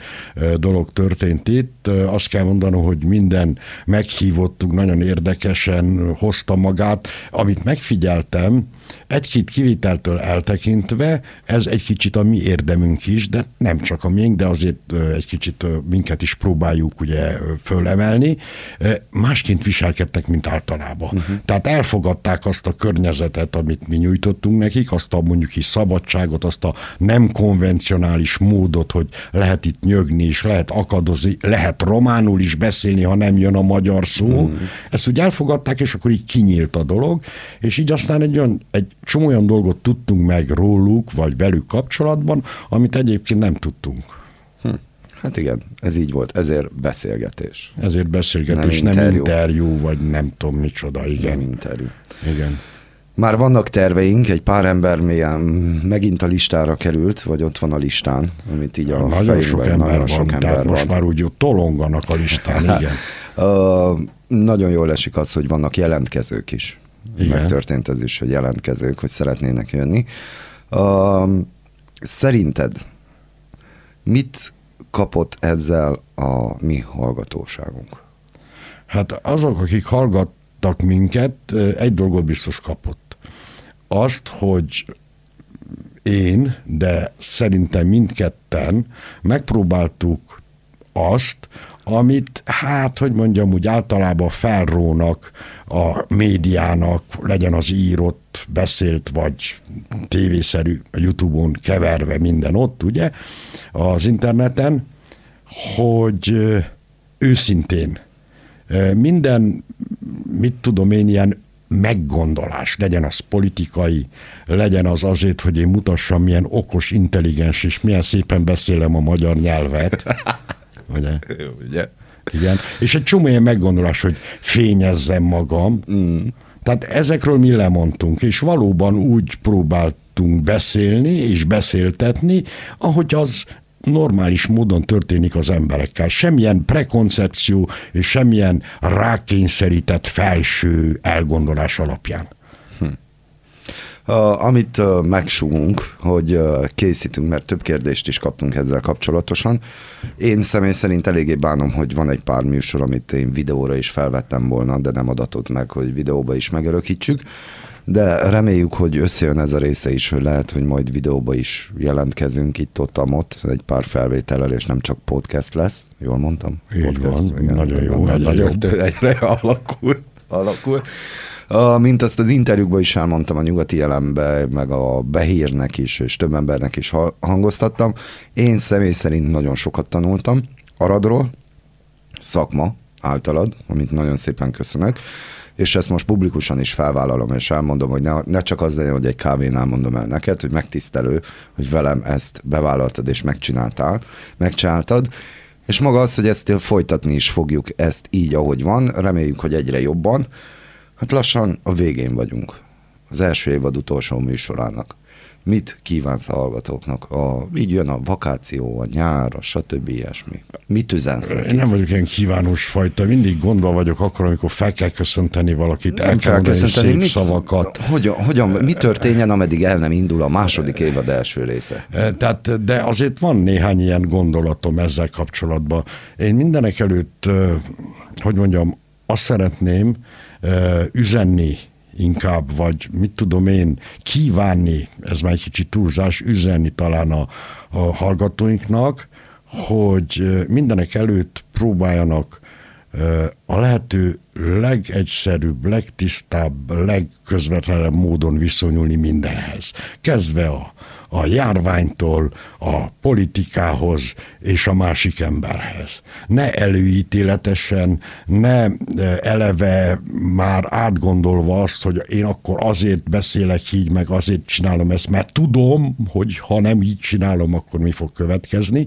dolog történt itt. Azt kell mondanom, hogy minden meghívottuk nagyon érdekesen hozta magát. Amit megfigyeltem, egy-két kiviteltől eltekintve, ez egy kicsit a mi érdemünk is, de nem csak a miénk, de azért egy kicsit minket is próbáljuk ugye fölemelni. Másként viselkedtek, mint általában. Uh-huh. Tehát elfogadták azt a környezetet, amit mi nyújtottunk nekik, azt a mondjuk is szabadságot, azt a nem konvencionális módot, hogy lehet itt nyögni is, lehet akadozni, lehet románul is beszélni, ha nem jön a magyar szó. Uh-huh. Ezt úgy elfogadták, és akkor így kinyílt a dolog, és így aztán egy olyan, egy csomó olyan dolgot tudtunk meg róluk, vagy velük kapcsolatban, amit egyébként nem tudtunk. Hm. Hát igen, ez így volt, ezért beszélgetés. Ezért beszélgetés, nem, nem interjú. interjú, vagy nem tudom micsoda, igen. Nem interjú. Igen. Már vannak terveink, egy pár ember milyen megint a listára került, vagy ott van a listán, amit így a Nagyon sok ember nagyon van, sok ember van. most már úgy tolonganak a listán, *laughs* igen. uh, nagyon jól esik az, hogy vannak jelentkezők is. Igen. megtörtént ez is, hogy jelentkezők, hogy szeretnének jönni. Uh, szerinted mit kapott ezzel a mi hallgatóságunk? Hát azok, akik hallgattak minket, egy dolgot biztos kapott. Azt, hogy én, de szerintem mindketten megpróbáltuk azt, amit, hát, hogy mondjam, úgy általában felrónak a médiának, legyen az írott, beszélt, vagy tévészerű, a Youtube-on keverve minden ott, ugye, az interneten, hogy őszintén minden, mit tudom én, ilyen meggondolás, legyen az politikai, legyen az azért, hogy én mutassam, milyen okos, intelligens, és milyen szépen beszélem a magyar nyelvet, *laughs* Ugye? Ugye? Igen. És egy csomó ilyen meggondolás, hogy fényezzem magam. Mm. Tehát ezekről mi lemondtunk, és valóban úgy próbáltunk beszélni és beszéltetni, ahogy az normális módon történik az emberekkel. Semmilyen prekoncepció és semmilyen rákényszerített felső elgondolás alapján. Uh, amit uh, megsúgunk, hogy uh, készítünk, mert több kérdést is kaptunk ezzel kapcsolatosan. Én személy szerint eléggé bánom, hogy van egy pár műsor, amit én videóra is felvettem volna, de nem adatott meg, hogy videóba is megörökítsük. De reméljük, hogy összejön ez a része is, hogy lehet, hogy majd videóba is jelentkezünk itt ott, ott egy pár felvétellel, és nem csak podcast lesz. Jól mondtam? Így podcast, van, igen, nagyon jó. Egyre, egyre alakul. alakul. Uh, mint azt az interjúkban is elmondtam a nyugati jelenbe, meg a behírnek is, és több embernek is hangoztattam. Én személy szerint nagyon sokat tanultam Aradról, szakma általad, amit nagyon szépen köszönök, és ezt most publikusan is felvállalom, és elmondom, hogy ne, ne csak az legyen, hogy egy kávénál mondom el neked, hogy megtisztelő, hogy velem ezt bevállaltad és megcsináltál, megcsináltad, és maga az, hogy ezt folytatni is fogjuk ezt így, ahogy van, reméljük, hogy egyre jobban, Hát lassan a végén vagyunk. Az első évad utolsó műsorának. Mit kívánsz a hallgatóknak? A, így jön a vakáció, a nyár, a stb. ilyesmi. Mit üzensz nekik? Én nem vagyok ilyen kívánós fajta, mindig gondol vagyok akkor, amikor fel kell köszönteni valakit, nem el kell mondani szép mit, szavakat. Hogyan, hogyan, mi történjen, ameddig el nem indul a második évad első része? E, tehát, de azért van néhány ilyen gondolatom ezzel kapcsolatban. Én mindenek előtt, hogy mondjam, azt szeretném, üzenni inkább, vagy mit tudom én, kívánni, ez már egy kicsit túlzás, üzenni talán a, a hallgatóinknak, hogy mindenek előtt próbáljanak a lehető legegyszerűbb, legtisztább, legközvetlenebb módon viszonyulni mindenhez. Kezdve a, a járványtól, a politikához és a másik emberhez. Ne előítéletesen, ne eleve már átgondolva azt, hogy én akkor azért beszélek így, meg azért csinálom ezt, mert tudom, hogy ha nem így csinálom, akkor mi fog következni.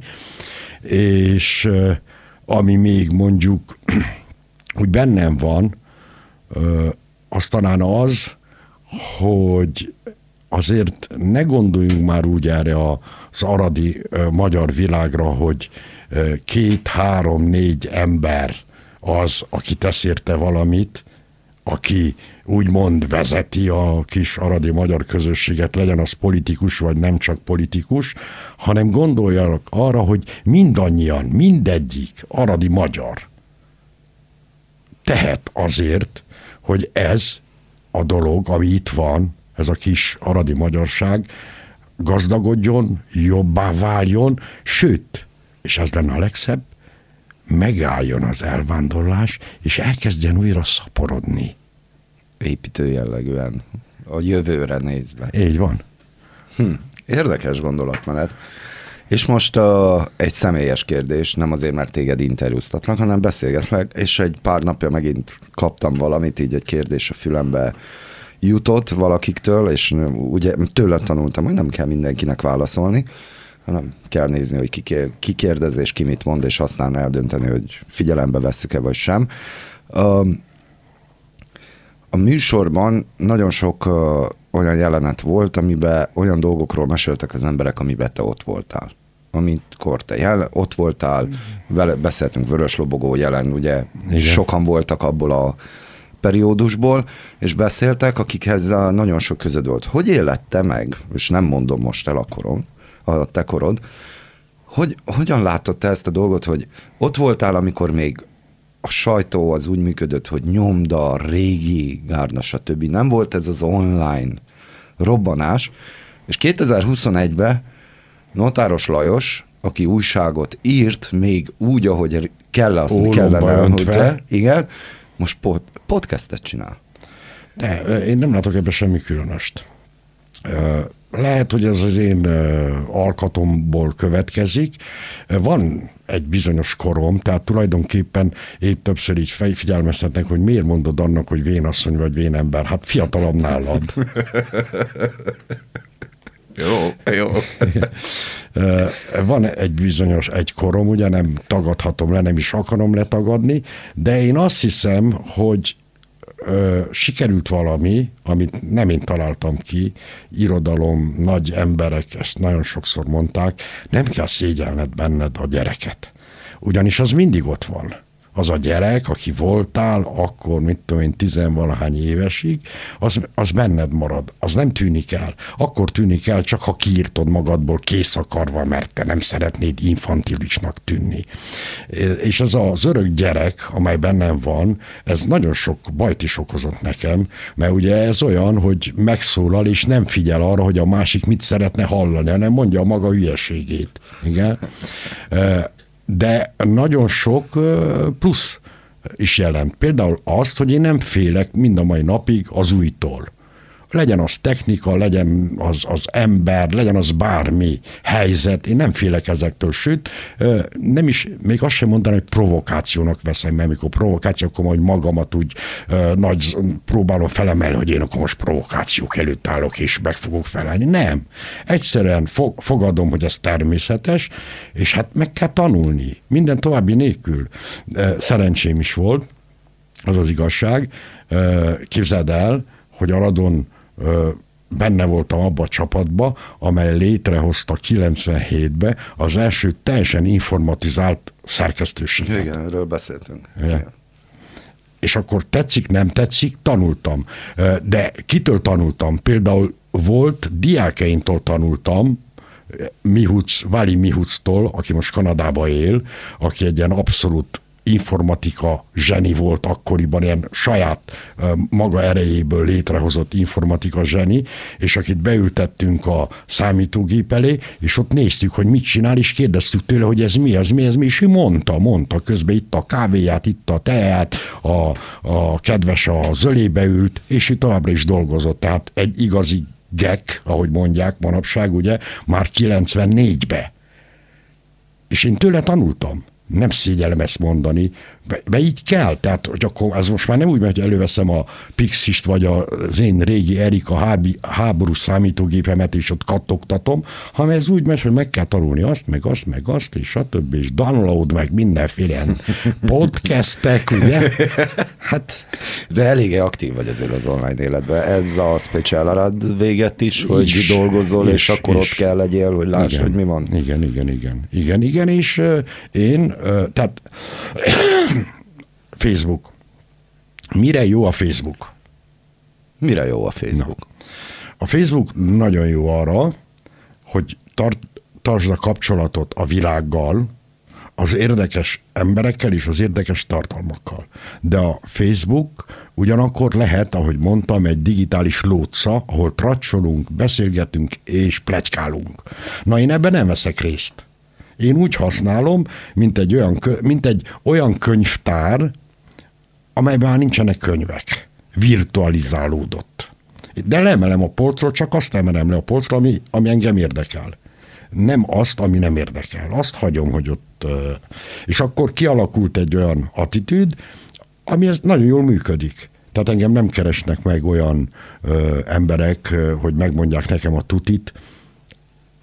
És ami még mondjuk *clears throat* úgy bennem van, az talán az, hogy azért ne gondoljunk már úgy erre az aradi magyar világra, hogy két, három, négy ember az, aki tesz érte valamit, aki úgymond vezeti a kis aradi magyar közösséget, legyen az politikus, vagy nem csak politikus, hanem gondoljanak arra, hogy mindannyian, mindegyik aradi magyar tehet azért, hogy ez a dolog, ami itt van, ez a kis aradi magyarság, gazdagodjon, jobbá váljon, sőt, és ez lenne a legszebb, megálljon az elvándorlás, és elkezdjen újra szaporodni. Építő jellegűen, a jövőre nézve. Így van. Hm, érdekes gondolatmenet. És most uh, egy személyes kérdés, nem azért, mert téged interjúztatnak, hanem beszélgetlek, és egy pár napja megint kaptam valamit, így egy kérdés a fülembe jutott valakiktől, és ugye tőle tanultam, hogy nem kell mindenkinek válaszolni, hanem kell nézni, hogy ki, ki kérdez, és ki mit mond, és aztán eldönteni, hogy figyelembe vesszük-e vagy sem. A műsorban nagyon sok olyan jelenet volt, amiben olyan dolgokról meséltek az emberek, amiben te ott voltál amikor te jel, ott voltál, vele beszéltünk Vörös Lobogó jelen, ugye Igen. sokan voltak abból a periódusból, és beszéltek, akikhez nagyon sok közöd volt. Hogy élette meg, és nem mondom most el a korom, a te korod, hogy, hogyan látod te ezt a dolgot, hogy ott voltál, amikor még a sajtó az úgy működött, hogy nyomda, régi, gárna, stb. Nem volt ez az online robbanás, és 2021-ben Notáros Lajos, aki újságot írt, még úgy, ahogy kell azt Ólomba kellene, hogy igen, most pod, podcastet csinál. De én nem látok ebben semmi különöst. Lehet, hogy ez az én alkatomból következik. Van egy bizonyos korom, tehát tulajdonképpen épp többször így figyelmeztetnek, hogy miért mondod annak, hogy vénasszony vagy vénember. Hát fiatalabb nálad. *laughs* jó, jó. Van egy bizonyos egy korom, ugye nem tagadhatom le, nem is akarom letagadni, de én azt hiszem, hogy ö, sikerült valami, amit nem én találtam ki, irodalom, nagy emberek ezt nagyon sokszor mondták, nem kell szégyelned benned a gyereket. Ugyanis az mindig ott van az a gyerek, aki voltál, akkor mit tudom én, tizenvalahány évesig, az, az benned marad, az nem tűnik el. Akkor tűnik el, csak ha kiírtod magadból kész akarva, mert te nem szeretnéd infantilisnak tűnni. És ez az örök gyerek, amely bennem van, ez nagyon sok bajt is okozott nekem, mert ugye ez olyan, hogy megszólal, és nem figyel arra, hogy a másik mit szeretne hallani, hanem mondja a maga hülyeségét. Igen? De nagyon sok plusz is jelent. Például azt, hogy én nem félek mind a mai napig az újtól legyen az technika, legyen az, az ember, legyen az bármi helyzet, én nem félek ezektől, sőt, nem is, még azt sem mondanám, hogy provokációnak veszem, mert mikor provokáció, akkor majd magamat úgy nagy próbálom felemelni, hogy én akkor most provokációk előtt állok, és meg fogok felelni. Nem. Egyszerűen fog, fogadom, hogy ez természetes, és hát meg kell tanulni. Minden további nélkül. Szerencsém is volt, az az igazság. Képzeld el, hogy a Radon benne voltam abba a csapatba, amely létrehozta 97-be az első teljesen informatizált szerkesztőséget. Igen, erről beszéltünk. Igen. Igen. És akkor tetszik, nem tetszik, tanultam. De kitől tanultam? Például volt, diákeintól tanultam, Mihuc, Vali Mihuctól, aki most Kanadába él, aki egy ilyen abszolút informatika zseni volt akkoriban, ilyen saját maga erejéből létrehozott informatika zseni, és akit beültettünk a számítógép elé, és ott néztük, hogy mit csinál, és kérdeztük tőle, hogy ez mi, ez mi, ez mi, és ő mondta, mondta, közben itt a kávéját, itt a teát, a, a kedves a zölébe ült, és ő továbbra is dolgozott, tehát egy igazi gek, ahogy mondják manapság, ugye, már 94-be. És én tőle tanultam nem szégyellem ezt mondani, be, be így kell, tehát hogy akkor ez most már nem úgy megy, hogy előveszem a Pixist, vagy az én régi Erika hábi, háborús számítógépemet, és ott kattogtatom, hanem ez úgy megy, hogy meg kell tanulni azt, meg azt, meg azt, és stb. és download, meg mindenféle podcastek, ugye? Hát... De eléggé aktív vagy azért az online életben. Ez a special arad véget is, hogy is, dolgozol, és, és akkor és, ott kell legyél, hogy lásd, igen, hogy mi van. Igen, igen, igen. Igen, igen, és uh, én, uh, tehát Facebook. Mire jó a Facebook? Mire jó a Facebook? Na. A Facebook nagyon jó arra, hogy tart, tartsd a kapcsolatot a világgal, az érdekes emberekkel és az érdekes tartalmakkal. De a Facebook ugyanakkor lehet, ahogy mondtam, egy digitális lóca, ahol tracsolunk, beszélgetünk és plegykálunk. Na én ebben nem veszek részt. Én úgy használom, mint egy olyan, mint egy olyan könyvtár, amelyben már nincsenek könyvek. Virtualizálódott. De leemelem a polcról, csak azt emelem le a polcról, ami, ami engem érdekel. Nem azt, ami nem érdekel. Azt hagyom, hogy ott... És akkor kialakult egy olyan attitűd, ami ez nagyon jól működik. Tehát engem nem keresnek meg olyan ö, emberek, hogy megmondják nekem a tutit,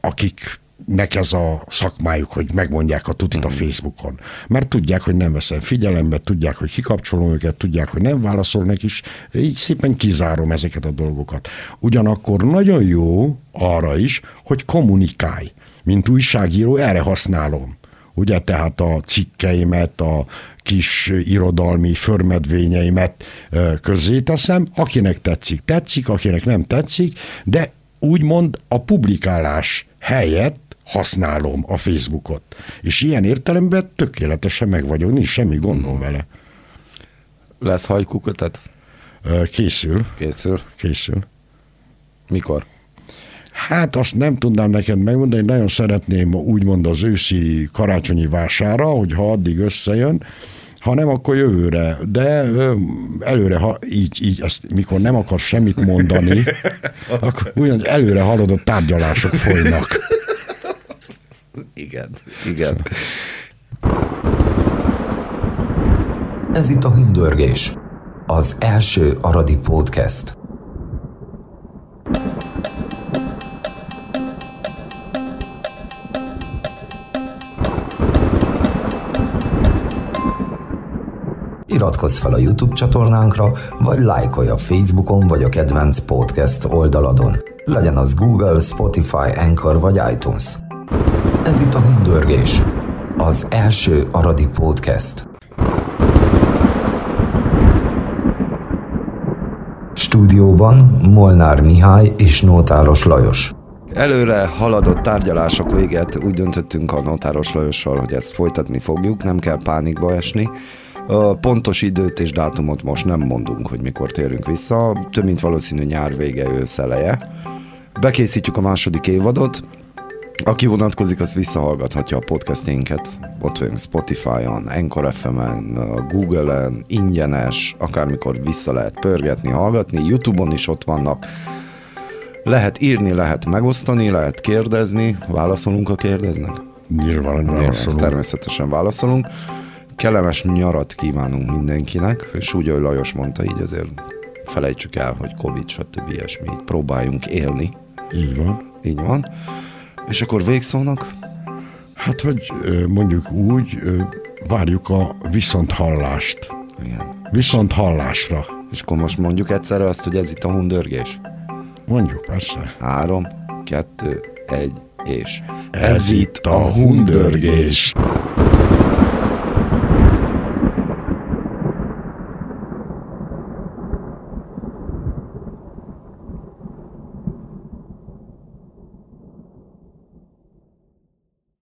akik nek ez a szakmájuk, hogy megmondják a tutit a mhm. Facebookon. Mert tudják, hogy nem veszem figyelembe, tudják, hogy kikapcsolom őket, tudják, hogy nem válaszolnak is, így szépen kizárom ezeket a dolgokat. Ugyanakkor nagyon jó arra is, hogy kommunikálj. Mint újságíró erre használom. Ugye, tehát a cikkeimet, a kis irodalmi förmedvényeimet közzé teszem, akinek tetszik, tetszik, akinek nem tetszik, de úgymond a publikálás helyett használom a Facebookot. És ilyen értelemben tökéletesen meg vagyok, nincs semmi gondom vele. Lesz hajkukötet? Készül. Készül? Készül. Mikor? Hát azt nem tudnám neked megmondani, nagyon szeretném úgymond az őszi karácsonyi vására, hogy ha addig összejön, ha nem, akkor jövőre. De előre, ha így, így ezt, mikor nem akar semmit mondani, *laughs* akkor ugyan előre haladott tárgyalások folynak. Igen, igen. Ez itt a Hundörgés, az első Aradi Podcast. Iratkozz fel a YouTube csatornánkra, vagy lájkolj a Facebookon vagy a kedvenc podcast oldaladon. Legyen az Google, Spotify, Anchor vagy iTunes. Ez itt a Hundörgés, az első Aradi Podcast. Stúdióban Molnár Mihály és Nótáros Lajos. Előre haladott tárgyalások véget úgy döntöttünk a Nótáros Lajossal, hogy ezt folytatni fogjuk, nem kell pánikba esni. Pontos időt és dátumot most nem mondunk, hogy mikor térünk vissza, több mint valószínű nyár vége, ősz eleje. Bekészítjük a második évadot, aki vonatkozik, az visszahallgathatja a podcastinket. Ott vagyunk Spotify-on, Anchor FM-en, Google-en, ingyenes, akármikor vissza lehet pörgetni, hallgatni. Youtube-on is ott vannak. Lehet írni, lehet megosztani, lehet kérdezni. Válaszolunk, a kérdeznek? Nyilván válaszolunk. Természetesen válaszolunk. Kellemes nyarat kívánunk mindenkinek, és úgy, ahogy Lajos mondta, így azért felejtsük el, hogy Covid, stb. ilyesmi, próbáljunk élni. Így van. Így van. És akkor végszónak? Hát, hogy mondjuk úgy, várjuk a viszonthallást. Igen. Viszont hallásra. És akkor most mondjuk egyszerre azt, hogy ez itt a hundörgés? Mondjuk, persze. Három, kettő, egy, és. Ez, ez itt a hundörgés. hundörgés.